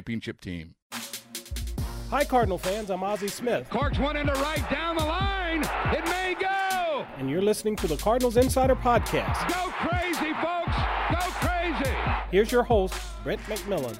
championship team. Hi, Cardinal fans. I'm Ozzie Smith. Corks one into right down the line. It may go. And you're listening to the Cardinals Insider Podcast. Go crazy, folks. Go crazy. Here's your host, Brett McMillan.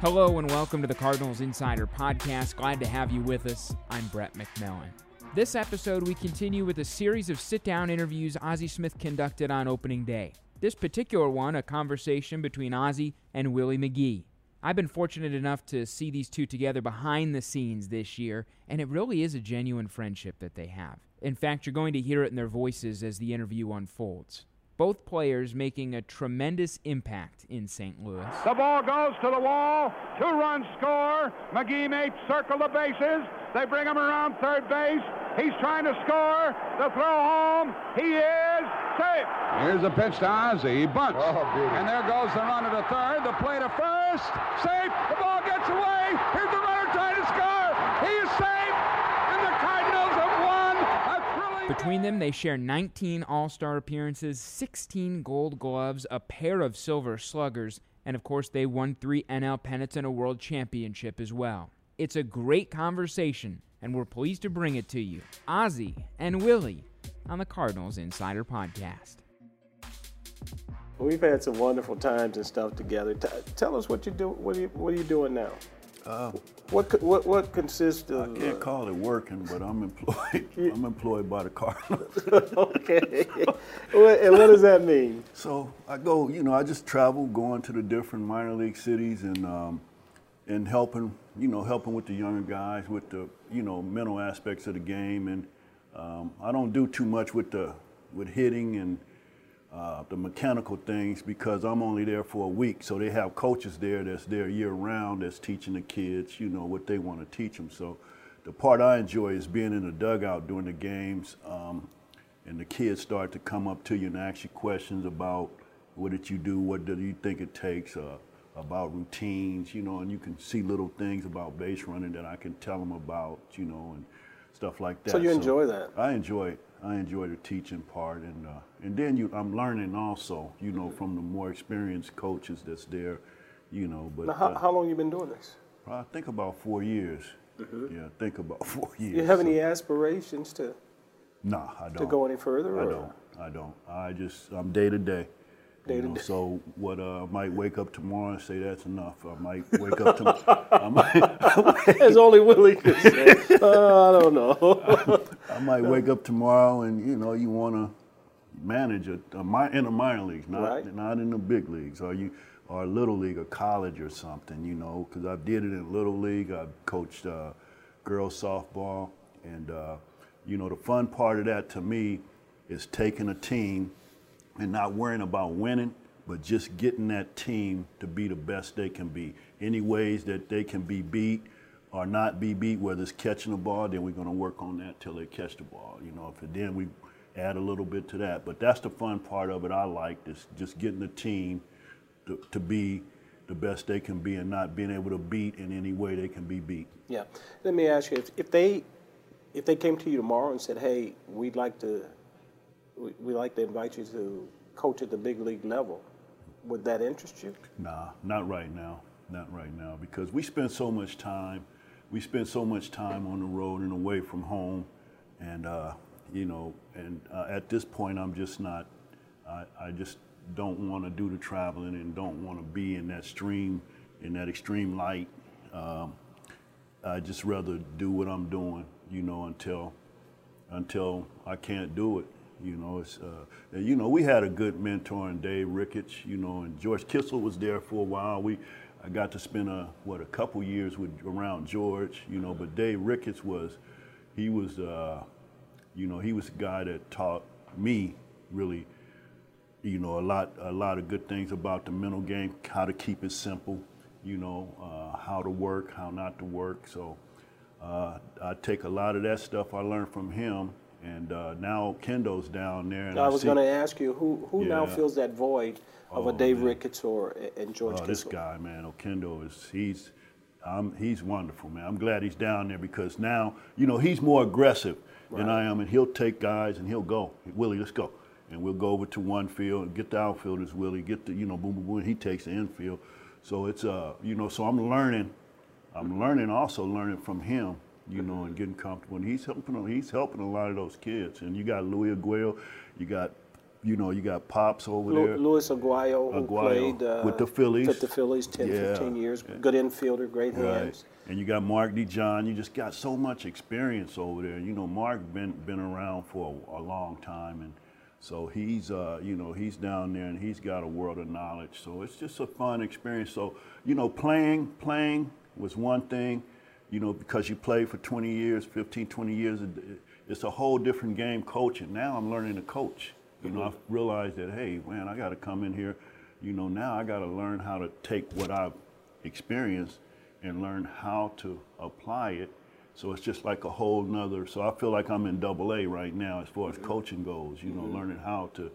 Hello and welcome to the Cardinals Insider Podcast. Glad to have you with us. I'm Brett McMillan. This episode, we continue with a series of sit down interviews Ozzie Smith conducted on opening day. This particular one, a conversation between Ozzie and Willie McGee. I've been fortunate enough to see these two together behind the scenes this year, and it really is a genuine friendship that they have. In fact, you're going to hear it in their voices as the interview unfolds. Both players making a tremendous impact in St. Louis. The ball goes to the wall. Two runs score. McGee may circle the bases. They bring him around third base. He's trying to score. The throw home. He is safe. Here's a pitch to Ozzie. He bunts. Oh, and there goes the runner to third. The play to first. Safe. The ball gets away. Here's the runner trying to score. He is safe. And the Cardinals have won a. Between them, they share 19 All Star appearances, 16 gold gloves, a pair of silver sluggers, and of course, they won three NL pennants and a world championship as well. It's a great conversation, and we're pleased to bring it to you. Ozzie and Willie on the Cardinals Insider Podcast. We've had some wonderful times and stuff together. T- tell us what you do. What are you, what are you doing now? what what what consists of? I can't call it working, but I'm employed. I'm employed by the Cardinals. okay. What- and what does that mean? so I go, you know, I just travel, going to the different minor league cities and um, and helping, you know, helping with the younger guys with the, you know, mental aspects of the game. And um, I don't do too much with the with hitting and uh, the mechanical things because I'm only there for a week. So they have coaches there that's there year round that's teaching the kids, you know, what they want to teach them. So the part I enjoy is being in the dugout during the games, um, and the kids start to come up to you and ask you questions about what did you do, what do you think it takes, uh, about routines, you know, and you can see little things about base running that I can tell them about, you know, and stuff like that. So you enjoy that? I enjoy it. I enjoy the teaching part, and uh, and then you, I'm learning also, you know, from the more experienced coaches that's there, you know. But Now, how, uh, how long you been doing this? I think about four years. Yeah, think about four years. You have any aspirations to Nah, I don't. to go any further? I or- don't. I don't. I just I'm day to day. Day You to day. So what? Uh, I might wake up tomorrow and say that's enough. I might wake up tomorrow. I might, As only Willie can say. uh, I don't know. I might wake up tomorrow and you know you want to manage a, a in the minor leagues, not Right. not in the big leagues, or you or little league or college or something. You know, because I did it in little league. I coached uh, girls softball, and uh, you know the fun part of that to me is taking a team and not worrying about winning, but just getting that team to be the best they can be. Any ways that they can be beat or not be beat, whether it's catching the ball, then we're going to work on that till they catch the ball. You know, if then we add a little bit to that. But that's the fun part of it. I like is just getting the team to, to be the best they can be and not being able to beat in any way they can be beat. Yeah. Let me ask you if, if they if they came to you tomorrow and said, "Hey, we'd like to we, we'd like to invite you to coach at the big league level," would that interest you? Nah, not right now. Not right now because we spend so much time. We spend so much time on the road and away from home, and uh, you know, and uh, at this point, I'm just not. I, I just don't want to do the traveling and don't want to be in that stream, in that extreme light. Um, I just rather do what I'm doing, you know, until until I can't do it. You know, it's uh, you know we had a good mentor in Dave Ricketts, you know, and George Kissel was there for a while. We I got to spend a what a couple years with around George, you know, but Dave Ricketts was he was uh, you know he was the guy that taught me really you know a lot a lot of good things about the mental game, how to keep it simple, you know, uh, how to work, how not to work. So uh, I take a lot of that stuff I learned from him, and uh, now Kendo's down there. And I I was going to ask you who who now fills that void of a Oh, Dave man. Ricketts or and George Oh, this guy, man, Oquendo is he's um, he's wonderful, man. I'm glad he's down there because now you know he's more aggressive than I am, and he'll take guys and he'll go. Willie, let's go, and we'll go over to one field and get the outfielders. Willie, get the you know boom boom boom. He takes the infield, so it's uh you know so I'm learning, I'm learning also learning from him. You know, and getting comfortable. And he's helping. He's helping a lot of those kids. And you got Louis Aguayo, you got, you know, you got Pops over Lu- there. Luis Aguayo, who played uh, with the Phillies. with the Phillies 10, Yeah. 15 years. Good infielder, great Right. hands. And you got Mark DeJohn. You just got so much experience over there. You know, Mark been been around for a, a long time, and so he's uh, you know he's down there and he's got a world of knowledge. So it's just a fun experience. So you know, playing playing was one thing. You know, because you played for 20 years, 15, 20 years, it's a whole different game coaching. Now I'm learning to coach. You know, I've realized that, hey, man, I got to come in here. You know, now I got to learn how to take what I've experienced and learn how to apply it. So it's just like a whole nother. So I feel like I'm in double A right now as far as coaching goes. You know, learning how to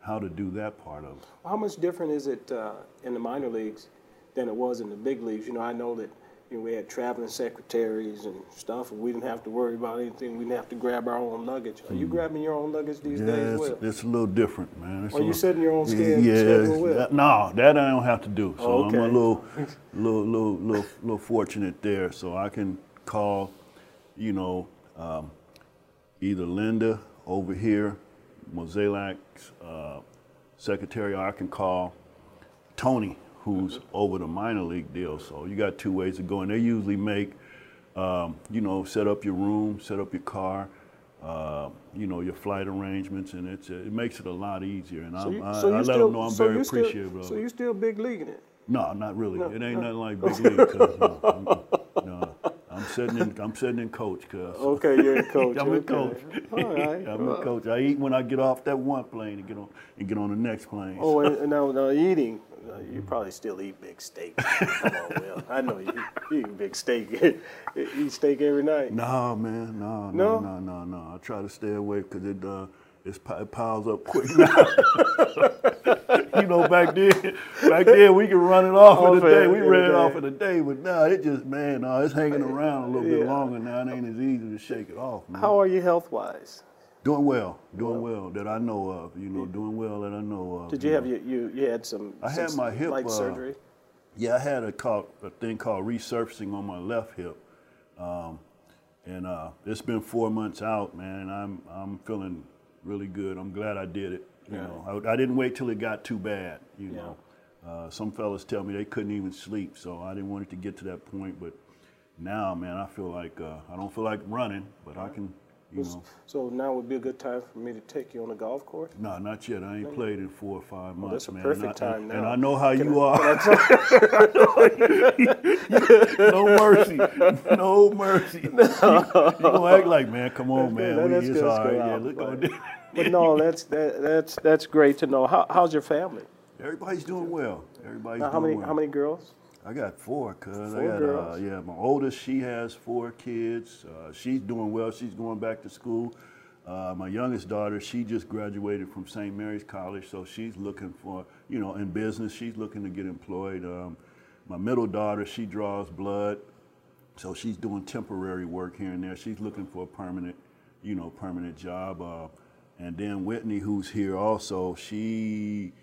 how to do that part of it. How much different is it uh, in the minor leagues than it was in the big leagues? You know, I know that you know, we had traveling secretaries and stuff, and we didn't have to worry about anything. We didn't have to grab our own luggage. Are you grabbing your own luggage these. Yeah, days? it's, it's a little different, man. It's Or a you setting your own Yeah, sched- yeah, schedule that- no, that I don't have to do. So I'm a little, little, little, little, little fortunate there. So I can call, you know, um, either Linda over here, Mozeliak's uh, secretary, or I can call Tony, who's over the minor league deal. So you got two ways of going. They usually make, um, you know, set up your room, set up your car, uh, you know, your flight arrangements, and it's it makes it a lot easier. And So I'm, you, I, so I you let still, them know I'm so very still, appreciative of So you still big leaguing it? No, not really. No, it ain't no. nothing like big league. 'cause, no, no. I'm sitting in. I'm sitting in coach, cuz. Okay, you're a coach. I'm in coach. All right. I'm a coach. I eat when I get off that one plane and get on and get on the next plane. Oh, and, and now, now eating, uh, you probably still eat big steak. Come on, Will. I know you, you eat big steak. eat steak every night. No, man, no, No? no, no, no. I try to stay away because it uh, it's, it piles up quick now. you know, back then, back then we could run it off in a day. We ran it off in a day, but now it just, man, no, it's hanging around a little bit longer now. It ain't as easy to shake it off. Man. How are you health wise? Doing well, doing well that I know of. You know, doing well that I know of. Did you have you, you, you had some, I had my hip, uh, surgery? Yeah, I had a, called, a thing called resurfacing on my left hip, um, and uh, it's been four months out, man. I'm I'm feeling really good. I'm glad I did it. You know, I, I didn't wait till it got too bad. You know, uh, some fellas tell me they couldn't even sleep, so I didn't want it to get to that point. But now, man, I feel like uh, I don't feel like running, but I can. You know, So now would be a good time for me to take you on the golf course? no, not yet. I ain't played in four or five oh, months, that's a man. perfect and I, time and, now. and I know how Can you I- are. no mercy, no mercy. You, gonna act like, man, come on, man. That- we, that's it's good. all right. Yeah, look but- on there. But no, that's that, that's that's great to know. How, how's your family? Everybody's doing well. Everybody's Now, how many well. how many girls? I got four, cuz. I got, uh, yeah, my oldest, she has four kids. Uh, she's doing well. She's going back to school. Uh, my youngest daughter, she just graduated from St. Mary's College, so she's looking for, you know, in business, she's looking to get employed. Um, my middle daughter, she draws blood, so she's doing temporary work here and there. She's looking for a permanent, you know, permanent job. Uh, and then Whitney, who's here also, she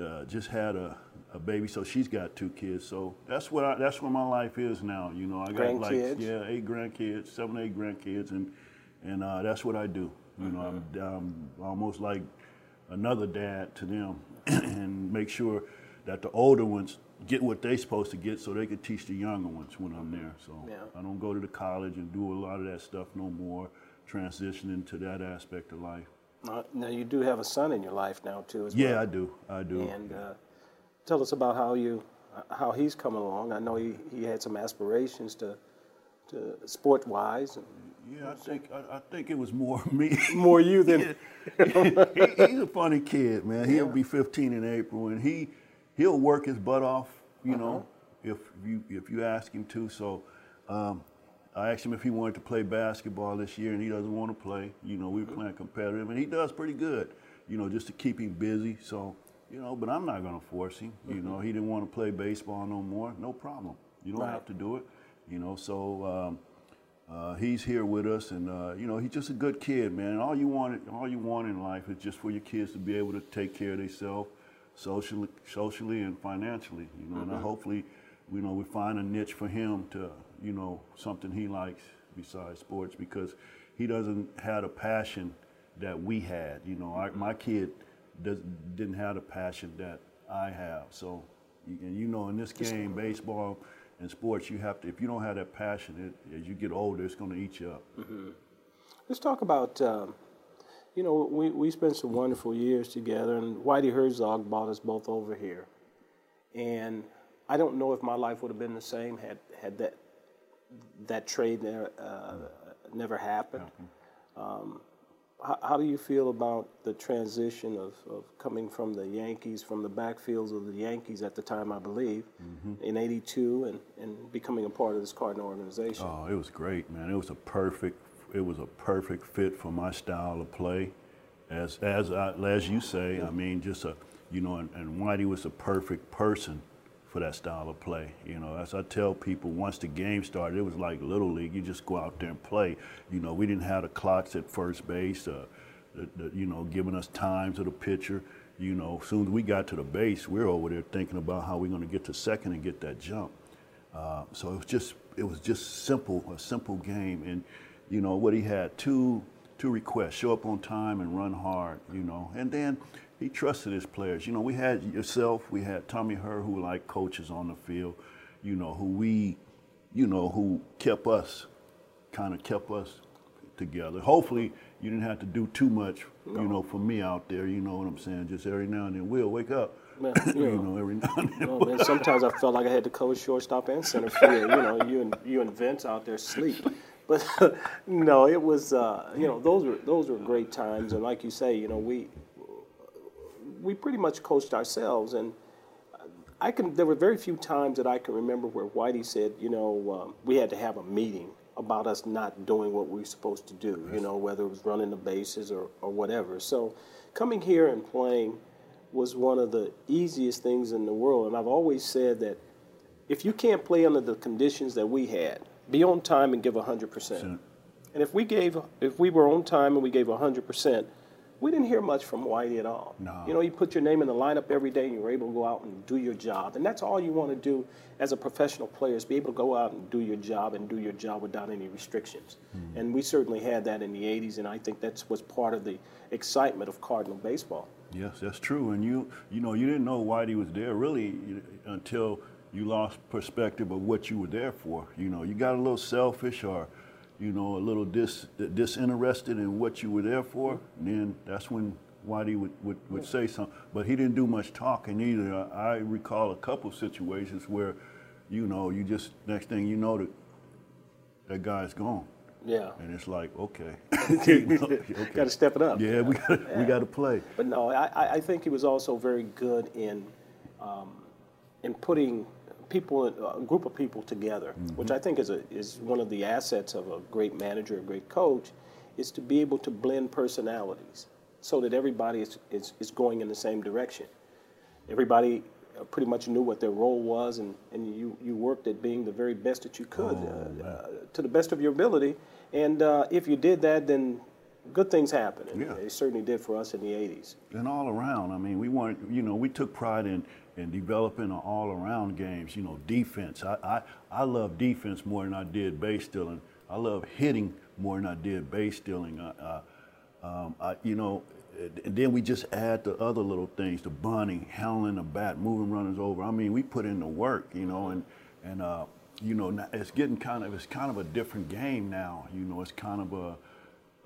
uh, just had a, a baby, so she's got two kids. So that's what I, that's where my life is now. You know, I got like yeah, eight grandkids, seven, eight grandkids, and and uh, that's what I do. You know, I'm, I'm almost like another dad to them and make sure that the older ones get what they're supposed to get so they can teach the younger ones when I'm there. So Yeah. I don't go to the college and do a lot of that stuff no more, transitioning to that aspect of life. Uh, now you do have a son in your life now too, as well. Yeah, I do. I do. And uh, tell us about how you, how he's coming along. I know he, he had some aspirations to, to sport wise. yeah, I think I, I think it was more me. More you than he, he's a funny kid, man. He'll be 15 in April, and he he'll work his butt off, you know, if you if you ask him to. So um, I asked him if he wanted to play basketball this year, and he doesn't want to play. You know, we were playing competitive, and he does pretty good, you know, just to keep him busy. So you know, but I'm not going to force him. You know, he didn't want to play baseball no more. No problem. You don't Right. have to do it. You know, so. Um, uh, he's here with us, and uh, you know he's just a good kid, man. All you want, all you want in life is just for your kids to be able to take care of themselves, socially, socially and financially. You know, and hopefully, you know, we find a niche for him to, you know, something he likes besides sports because he doesn't have a passion that we had. You know, I, my kid does, didn't have the passion that I have. So, and you know, in this game, baseball and sports, you have to. If you don't have that passion, it, as you get older, it's going to eat you up. Let's talk about, um, you know, we, we spent some wonderful years together, and Whitey Herzog brought us both over here. And I don't know if my life would have been the same had, had that that trade there, uh, never happened. Um, how, how do you feel about the transition of, of coming from the Yankees, from the backfields of the Yankees at the time, I believe, mm-hmm. in 82, and, and becoming a part of this Cardinal organization? Oh, it was great, man. It was a perfect. It was a perfect fit for my style of play, as as I, as you say. I mean, just a you know, and, and Whitey was a perfect person for that style of play. You know, as I tell people, once the game started, it was like little league. You just go out there and play. You know, we didn't have the clocks at first base. Uh, the, the, you know, giving us time to the pitcher. You know, as soon as we got to the base, we are over there thinking about how we're going to get to second and get that jump. Uh, so it was just it was just simple, a simple game, and you know what he had two two requests: show up on time and run hard. You know, and then he trusted his players. You know, we had yourself, we had Tommy Herr, who were like coaches on the field. You know, who we, you know, who kept us, kind of kept us together. Hopefully, you didn't have to do too much. You know, for me out there. You know what I'm saying? Just every now and then, we'll wake up. Man, you yeah. know, every now and then. Oh, man, sometimes I felt like I had to coach shortstop and center field. You know, you and you and Vince out there sleep. But no, it was uh, you know those were those were great times, and like you say, you know we we pretty much coached ourselves, and I can. There were very few times that I can remember where Whitey said, you know, um, we had to have a meeting about us not doing what we were supposed to do. You know, whether it was running the bases or or whatever. So coming here and playing was one of the easiest things in the world, and I've always said that if you can't play under the conditions that we had, be on time and give 100%. And if we gave, if we were on time and we gave 100%, we didn't hear much from Whitey at all. No. You know, you put your name in the lineup every day and you're able to go out and do your job. And that's all you want to do as a professional player is be able to go out and do your job and do your job without any restrictions. Hmm. And we certainly had that in the 80s, and I think that's was part of the excitement of Cardinal baseball. Yes, that's true. And you, you know, you didn't know Whitey was there really until you lost perspective of what you were there for. You know, you got a little selfish or, you know, a little dis, disinterested in what you were there for. Then that's when Whitey would, would, would say something. But he didn't do much talking either. I, I recall a couple situations where, you know, you just next thing you know that that guy's gone. Yeah. And it's like, okay. You know, okay. Got to step it up. Yeah, we got we got to play. But no, I, I- I think he was also very good in um, in putting people, a group of people together, which I think is a, is one of the assets of a great manager, a great coach, is to be able to blend personalities so that everybody is, is, is going in the same direction. Everybody uh, pretty much knew what their role was, and, and you, you worked at being the very best that you could, uh, uh, to the best of your ability. And uh, if you did that, then good things happen. And Yeah. they certainly did for us in the 80s. and all around. I mean, we weren't, you know, we took pride in in developing an all around games. You know, defense. I, I I love defense more than I did base stealing. I love hitting more than I did base stealing. I, I, um, I, you know, and then we just add the other little things, the bunting, handling the bat, moving runners over. I mean, we put in the work, you know, and and uh, you know, it's getting kind of it's kind of a different game now. You know, it's kind of a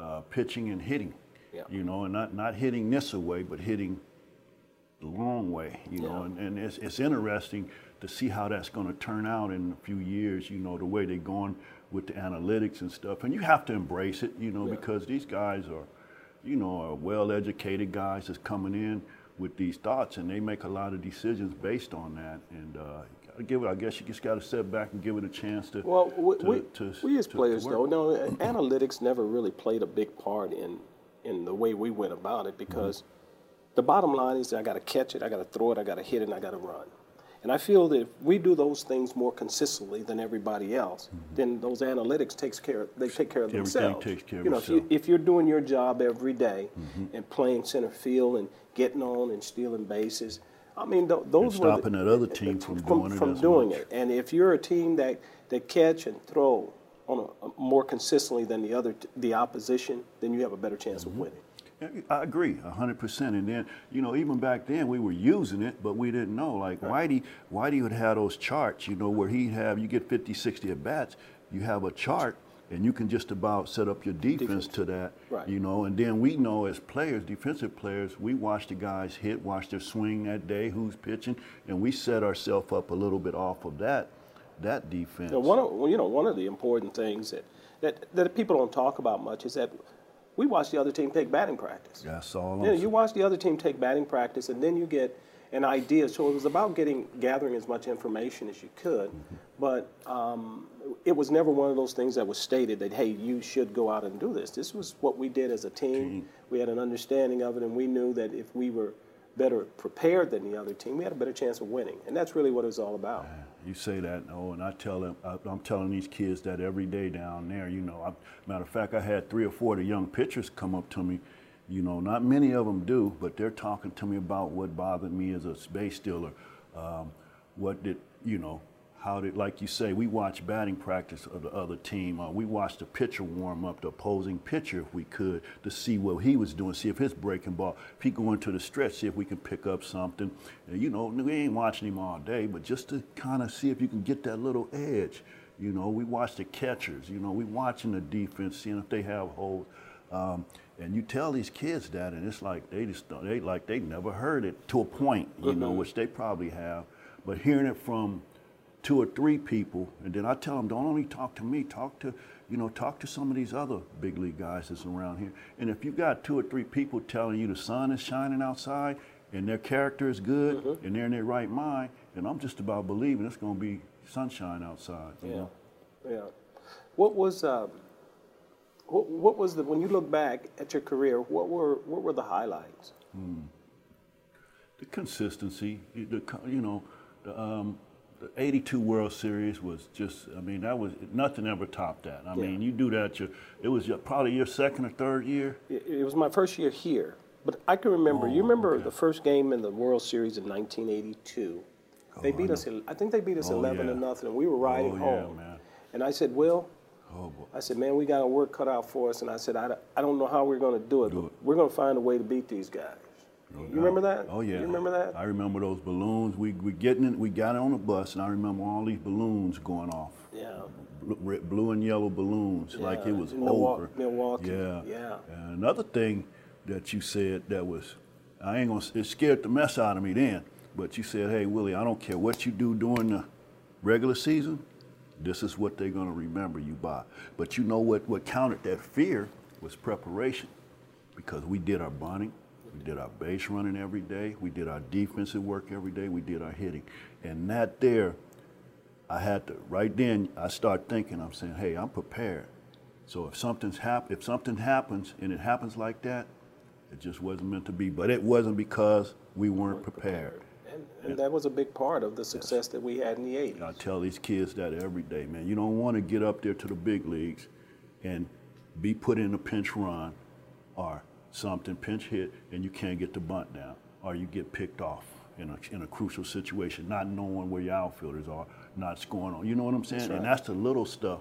uh, pitching and hitting. Yeah. You know, and not not hitting this away, but hitting the long way. You know, and, and it's it's interesting to see how that's going to turn out in a few years. You know, the way they're going with the analytics and stuff, and you have to embrace it. You know, Yeah. because these guys are, you know, are well-educated guys that's coming in with these thoughts, and they make a lot of decisions based on that. And uh, you gotta give it, I guess, you just got to step back and give it a chance to. Well, we, to, we, to- we as to- players, though, no, analytics never really played a big part in in the way we went about it because the bottom line is that I got to catch it, I got to throw it, I got to hit it, and I got to run. And I feel that if we do those things more consistently than everybody else, then those analytics takes care. They take care of Mm-hmm. Everything themselves. takes care of you know, if, you, if you're doing your job every day Mm-hmm. and playing center field and getting on and stealing bases, I mean, th- those were the- stopping that other team from doing it from as doing it. And if you're a team that, that catch and throw on a, a more consistently than the other t- the opposition, then you have a better chance Mm-hmm. of winning. I agree, hundred percent. And then, you know, even back then we were using it, but we didn't know. Like Whitey, Whitey would have those charts, you know, where he'd have you get 50, 60 at bats, you have a chart, and you can just about set up your defense, Defense. to that, Right. you know. And then we know as players, defensive players, we watch the guys hit, watch their swing that day, who's pitching, and we set ourselves up a little bit off of that, that defense. So one of you know one of the important things that, that that people don't talk about much is that we watch the other team take batting practice. That's all. Yeah, you watch the other team take batting practice, and then you get an idea. So it was about getting gathering as much information as you could, but um, it was never one of those things that was stated that hey, you should go out and do this. This was what we did as a team. We had an understanding of it, and we knew that if we were better prepared than the other team, we had a better chance of winning, and that's really what it was all about. You say that, oh, and I tell them, I'm telling these kids that every day down there. You know, I, matter of fact, I had three or four of the young pitchers come up to me. You know, not many of them do, but they're talking to me about what bothered me as a base stealer. Um, what did you know? How did, like you say, we watch batting practice of the other team. Uh, we watched the pitcher warm up, the opposing pitcher, if we could, to see what he was doing, see if his breaking ball, if he going to the stretch, see if we can pick up something. And, you know, we ain't watching him all day, but just to kind of see if you can get that little edge. You know, we watch the catchers. You know, we watching the defense, seeing if they have holes. Um, and you tell these kids that, and it's like they just don't- they like they never heard it to a point, you know, which they probably have. But hearing it from two or three people, and then I tell them, don't only talk to me, talk to, you know, talk to some of these other big league guys that's around here. And if you got two or three people telling you the sun is shining outside and their character is good and they're in their right mind, and I'm just about believing it's going to be sunshine outside. You Yeah, know? yeah. What was um, what, what was the when you look back at your career? What were what were the highlights? the consistency, the you know, the, um, the '82 World Series was just. I mean, that was nothing ever topped that. I mean, you do that. Your, it was your, probably your second or third year. It, it was my first year here, but I can remember. you Oh, remember okay. the first game in the World Series in 1982? They Oh, I beat know. us. I think they beat us Oh, 11 yeah. to nothing, and we were riding Oh, yeah, home. man. And I said, "Will." Oh boy. I said, man, we got our work cut out for us. And I said, I, don't- I don't know how we're going to do it, Do but it. we're going to find a way to beat these guys. Oh, you remember that? Oh yeah. You remember that? I remember those balloons. We we getting in, we got on the bus, and I remember all these balloons going off. yeah. Bl- Blue and yellow balloons, like it was over. Milwaukee, Yeah. yeah. And another thing that you said that was, I ain't gonna. It scared the mess out of me then. But you said, "Hey Willie, I don't care what you do during the regular season. This is what they're gonna remember you by." But you know what? What counted that fear was preparation, because we did our bunting, we did our base running every day, we did our defensive work every day, we did our hitting, and that there I had to right then. I start thinking. I'm saying, "Hey, I'm prepared." So if something's hap- if something happens and it happens like that, it just wasn't meant to be. But it wasn't because we weren't prepared. And, and that was a big part of the success that we had in the 80s. I tell these kids that every day, man. You don't want to get up there to the big leagues and be put in a pinch run or something, pinch hit, and you can't get the bunt down, or you get picked off in a, in a crucial situation, not knowing where your outfielders are, not scoring on. You know what I'm saying? That's right. And that's the little stuff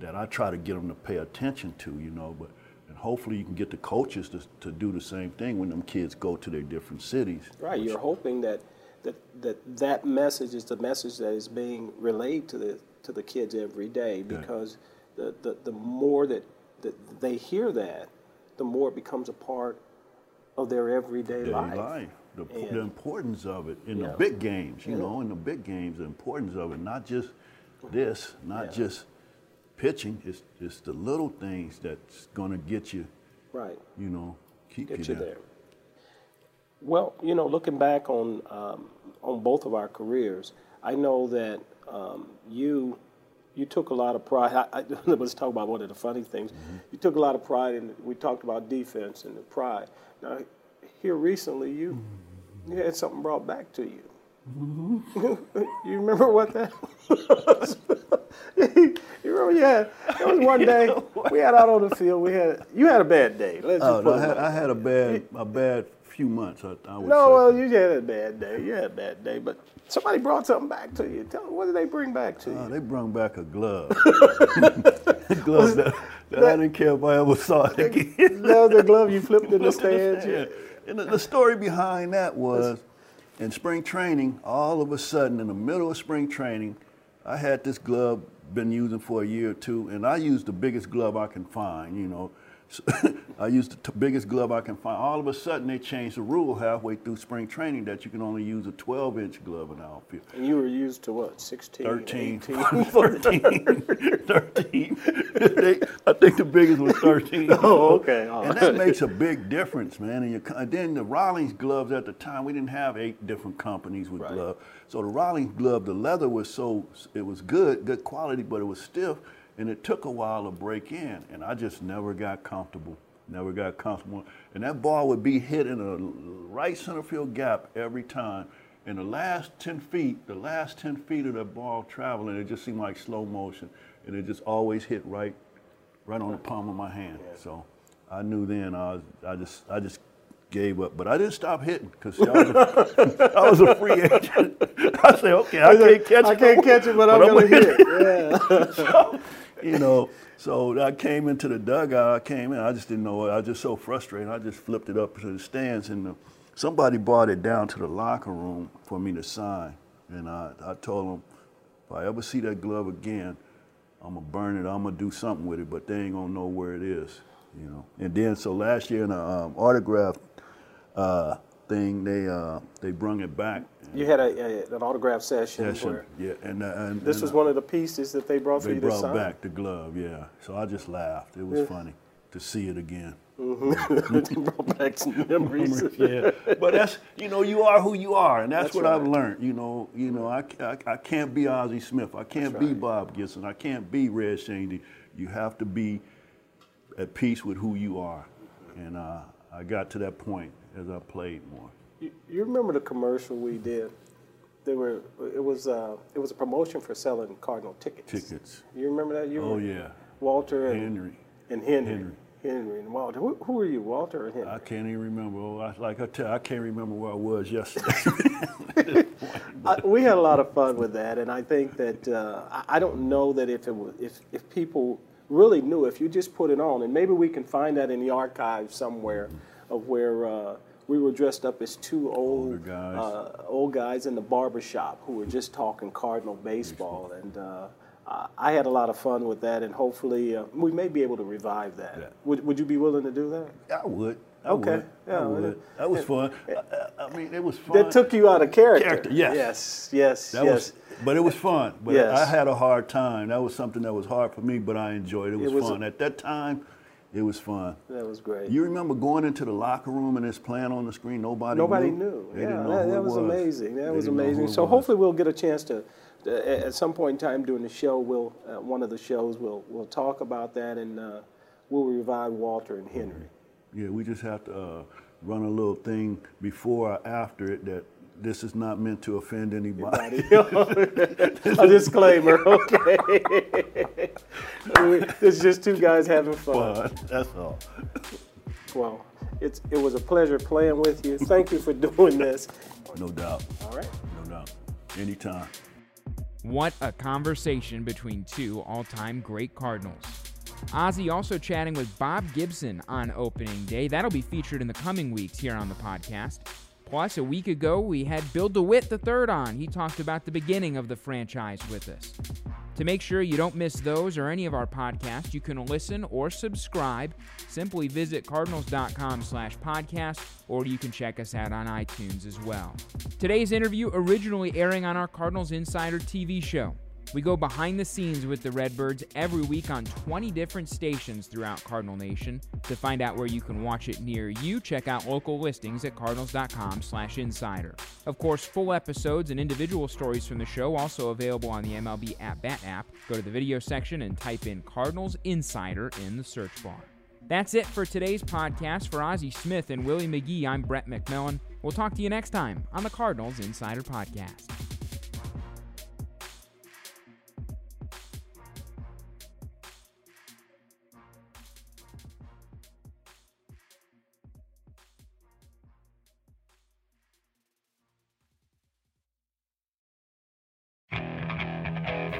that I try to get them to pay attention to, you know. But and hopefully you can get the coaches to, to do the same thing when them kids go to their different cities. Right. You're hoping that that that that message is the message that is being relayed to the to the kids every day because the, the the more that that they hear that, the more it becomes a part of their everyday life. life. The, the importance of it in Yeah. the big games, you Yeah. know, in the big games, the importance of it, not just this, not Yeah. just pitching, it's, it's the little things that's going to get you, Right. you know, keep Get you you there. there. Well, you know, looking back on um, on both of our careers, I know that um, you you took a lot of pride. I, I, let's talk about one of the funny things. Mm-hmm. You took a lot of pride in. We talked about defense and the pride. Now, here recently, you you had something brought back to you. you remember what that was? you remember? Yeah, it was one day we had out on the field. We had you had a bad day. Let's Oh, no, I, had, I had a bad, a bad few months. I, I would no, say. well, you had a bad day. You had a bad day, but somebody brought something back to you. Tell me, what did they bring back to uh, you? Oh, they brought back a glove. a glove that, that, I didn't care if I ever saw it again. that was the glove you flipped in the stands. Yeah. And the, the story behind that was in spring training, all of a sudden, in the middle of spring training, I had this glove been using for a year or two, and I used the biggest glove I can find, you know. I used the t- biggest glove I can find. All of a sudden, they changed the rule halfway through spring training that you can only use a 12 inch glove in the outfield. And you were used to what, 16, 13, 18? 13, 13. They- I think the biggest was 13. Oh, okay. All And right. that makes a big difference, man. And, you, and then the Rawlings gloves at the time, we didn't have eight different companies with Right. gloves. So the Rawlings glove, the leather was so, it was good, good quality, but it was stiff. And it took a while to break in. And I just never got comfortable. Never got comfortable. And that ball would be hit in a right center field gap every time. And the last 10 feet, the last 10 feet of that ball traveling, it just seemed like slow motion. And it just always hit right right on the palm of my hand. So I knew then I was, I just I just gave up, but I didn't stop hitting because I, was was a free agent. I said, okay, I can't catch it. I can't catch it, but I'm going to hit it. Yeah. You know, so I came into the dugout. I came in. I just didn't know. I was just so frustrated. I just flipped it up to the stands, and the, somebody brought it down to the locker room for me to sign. And I, I told them, if I ever see that glove again, I'm gonna burn it. I'm gonna do something with it, but they ain't gonna know where it is, you know. And then so last year in an um, autograph uh, thing, they uh, they brung it back. You had a, a, an autograph session, Session, yeah, and, uh, and this and, was uh, one of the pieces that they brought for they you to brought sign. back the glove, yeah. So I just laughed. It was funny to see it again. they brought back some memories. yeah, but that's you know you are who you are, and that's, That's what I've learned. You know, you know I, I, I can't be Ozzie Smith. I can't be right. Bob Gibson. I can't be Red Schoendienst. You have to be at peace with who you are, and uh, I got to that point as I played more. You, you remember the commercial we did? There were it was uh, it was a promotion for selling Cardinal tickets. Tickets. You remember that? You Oh yeah, Walter and Henry. and Henry. Henry. Henry and Walter. Who, who are you, Walter or Henry? I can't even remember. Oh, I, like I tell, I can't remember where I was yesterday. I, we had a lot of fun with that, and I think that uh, I, I don't know that if it was, if if people really knew, if you just put it on, and maybe we can find that in the archives somewhere of where uh, we were dressed up as two old guys. Uh, old guys in the barber shop who were just talking Cardinal baseball, and uh, I- had a lot of fun with that, and hopefully uh, we may be able to revive that. Yeah. Would Would you be willing to do that? I would. I Okay. would. Yeah, I would. That was fun. I, I- I mean, it was fun. That took you out of character. Character, yes. Yes. Yes. That yes. was, but it was fun. But Yes. I had a hard time. That was something that was hard for me, but I enjoyed it. It was, was fun. a- At that time, it was fun. that was great. You remember going into the locker room and it's playing on the screen? Nobody Nobody knew. knew. They yeah, that, that it was, amazing. That They was didn't know who amazing. So was. hopefully we'll get a chance to, uh, at some point in time during the show, we'll uh, one of the shows we'll we'll talk about that and uh, we'll revive Walter and Henry. Yeah, we just have to uh, run a little thing before or after it that this is not meant to offend anybody. a disclaimer, okay? it's just two guys having fun. Fun. That's all. Well, it's it was a pleasure playing with you. Thank you for doing this. No doubt. All right. No doubt. Anytime. What a conversation between two all time great Cardinals. Ozzie also chatting with Bob Gibson on opening day. That'll be featured in the coming weeks here on the podcast. Plus, a week ago, we had Bill DeWitt III on. He talked about the beginning of the franchise with us. To make sure you don't miss those or any of our podcasts, you can listen or subscribe. Simply visit cardinals.com slash podcast, or you can check us out on iTunes as well. Today's interview originally airing on our Cardinals Insider TV show. We go behind the scenes with the Redbirds every week on 20 different stations throughout Cardinal Nation. To find out where you can watch it near you, check out local listings at cardinals.com/insider. Of course, full episodes and individual stories from the show also available on the MLB At Bat app. Go to the video section and type in Cardinals Insider in the search bar. That's it for today's podcast. For Ozzie Smith and Willie McGee, I'm Brett McMillan. We'll talk to you next time on the Cardinals Insider Podcast.